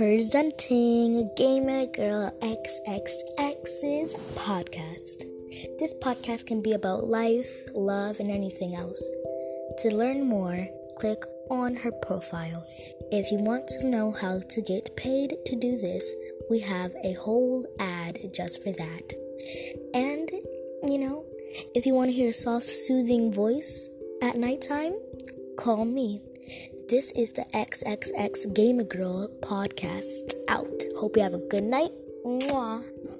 presenting Gamer Girl XXX's podcast. This podcast can be about life, love, and anything else. To learn more, click on her profile. If you want to know how to get paid to do this, we have a whole ad just for that. And, you know, if you want to hear a soft, soothing voice at nighttime, call me. This is the XXX Gamer Girl podcast out. Hope you have a good night. Mwah.